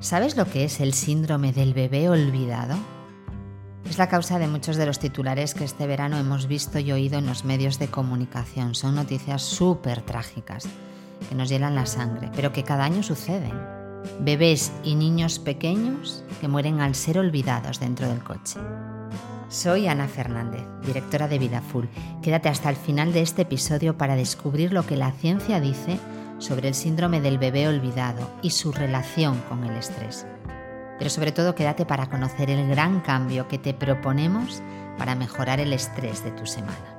¿Sabes lo que es el síndrome del bebé olvidado? Es la causa de muchos de los titulares que este verano hemos visto y oído en los medios de comunicación. Son noticias súper trágicas que nos hielan la sangre, pero que cada año suceden. Bebés y niños pequeños que mueren al ser olvidados dentro del coche. Soy Ana Fernández, directora de Vida Full. Quédate hasta el final de este episodio para descubrir lo que la ciencia dice sobre el síndrome del bebé olvidado y su relación con el estrés. Pero sobre todo quédate para conocer el gran cambio que te proponemos para mejorar el estrés de tu semana.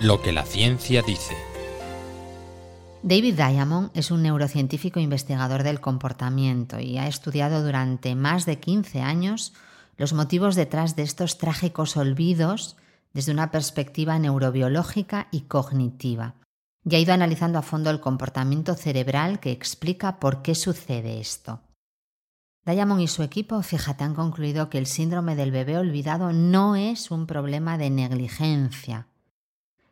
Lo que la ciencia dice. David Diamond es un neurocientífico investigador del comportamiento y ha estudiado durante más de 15 años los motivos detrás de estos trágicos olvidos desde una perspectiva neurobiológica y cognitiva. Y ha ido analizando a fondo el comportamiento cerebral que explica por qué sucede esto. Diamond y su equipo, fíjate, han concluido que el síndrome del bebé olvidado no es un problema de negligencia,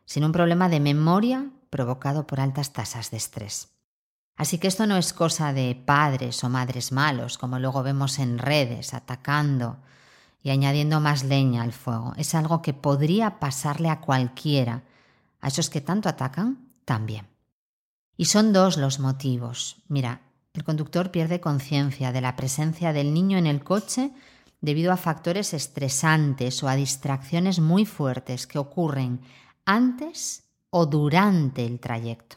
sino un problema de memoria provocado por altas tasas de estrés. Así que esto no es cosa de padres o madres malos, como luego vemos en redes, atacando y añadiendo más leña al fuego. Es algo que podría pasarle a cualquiera. A esos que tanto atacan, también. Y son dos los motivos. Mira, el conductor pierde conciencia de la presencia del niño en el coche debido a factores estresantes o a distracciones muy fuertes que ocurren antes o durante el trayecto.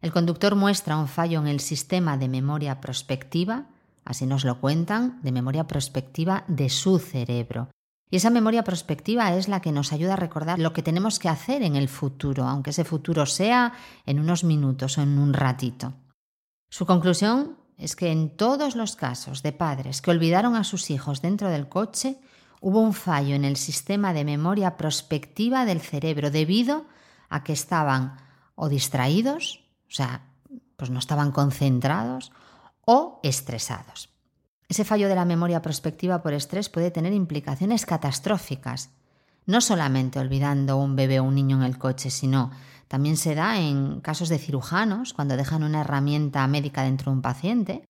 El conductor muestra un fallo en el sistema de memoria prospectiva así nos lo cuentan, de memoria prospectiva de su cerebro. Y esa memoria prospectiva es la que nos ayuda a recordar lo que tenemos que hacer en el futuro, aunque ese futuro sea en unos minutos o en un ratito. Su conclusión es que en todos los casos de padres que olvidaron a sus hijos dentro del coche, hubo un fallo en el sistema de memoria prospectiva del cerebro debido a que estaban o distraídos, o sea, pues no estaban concentrados, o estresados. Ese fallo de la memoria prospectiva por estrés puede tener implicaciones catastróficas, no solamente olvidando un bebé o un niño en el coche, sino también se da en casos de cirujanos cuando dejan una herramienta médica dentro de un paciente,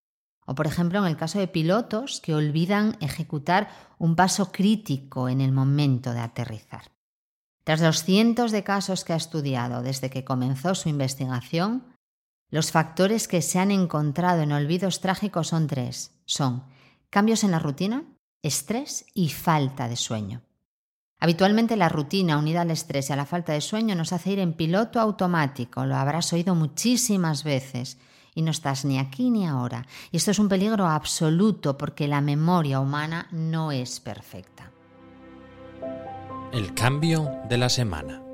o por ejemplo en el caso de pilotos que olvidan ejecutar un paso crítico en el momento de aterrizar. Tras los cientos de casos que ha estudiado desde que comenzó su investigación, los factores que se han encontrado en olvidos trágicos son tres. Son cambios en la rutina, estrés y falta de sueño. Habitualmente la rutina unida al estrés y a la falta de sueño nos hace ir en piloto automático, lo habrás oído muchísimas veces, y no estás ni aquí ni ahora. Y esto es un peligro absoluto porque la memoria humana no es perfecta. El cambio de la semana.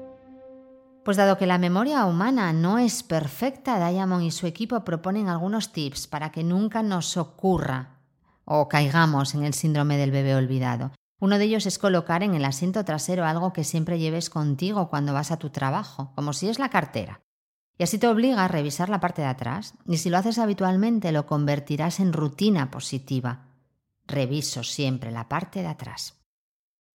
Pues dado que la memoria humana no es perfecta, Diamond y su equipo proponen algunos tips para que nunca nos ocurra o caigamos en el síndrome del bebé olvidado. Uno de ellos es colocar en el asiento trasero algo que siempre lleves contigo cuando vas a tu trabajo, como si es la cartera. Y así te obliga a revisar la parte de atrás, y si lo haces habitualmente lo convertirás en rutina positiva. Reviso siempre la parte de atrás.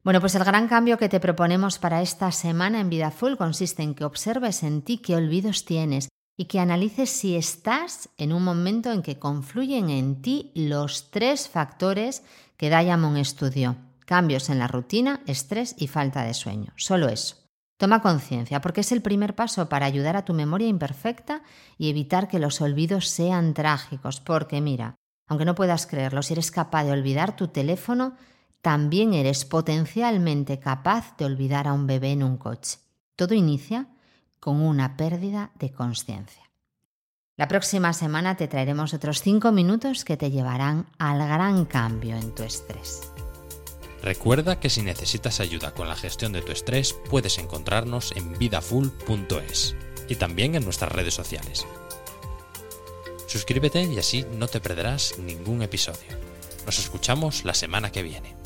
Bueno, pues el gran cambio que te proponemos para esta semana en Vida Full consiste en que observes en ti qué olvidos tienes y que analices si estás en un momento en que confluyen en ti los tres factores que Diamond estudió. Cambios en la rutina, estrés y falta de sueño. Solo eso. Toma conciencia, porque es el primer paso para ayudar a tu memoria imperfecta y evitar que los olvidos sean trágicos. Porque mira, aunque no puedas creerlo, si eres capaz de olvidar tu teléfono, también eres potencialmente capaz de olvidar a un bebé en un coche. Todo inicia con una pérdida de conciencia. La próxima semana te traeremos otros 5 minutos que te llevarán al gran cambio en tu estrés. Recuerda que si necesitas ayuda con la gestión de tu estrés, puedes encontrarnos en vidafull.es y también en nuestras redes sociales. Suscríbete y así no te perderás ningún episodio. Nos escuchamos la semana que viene.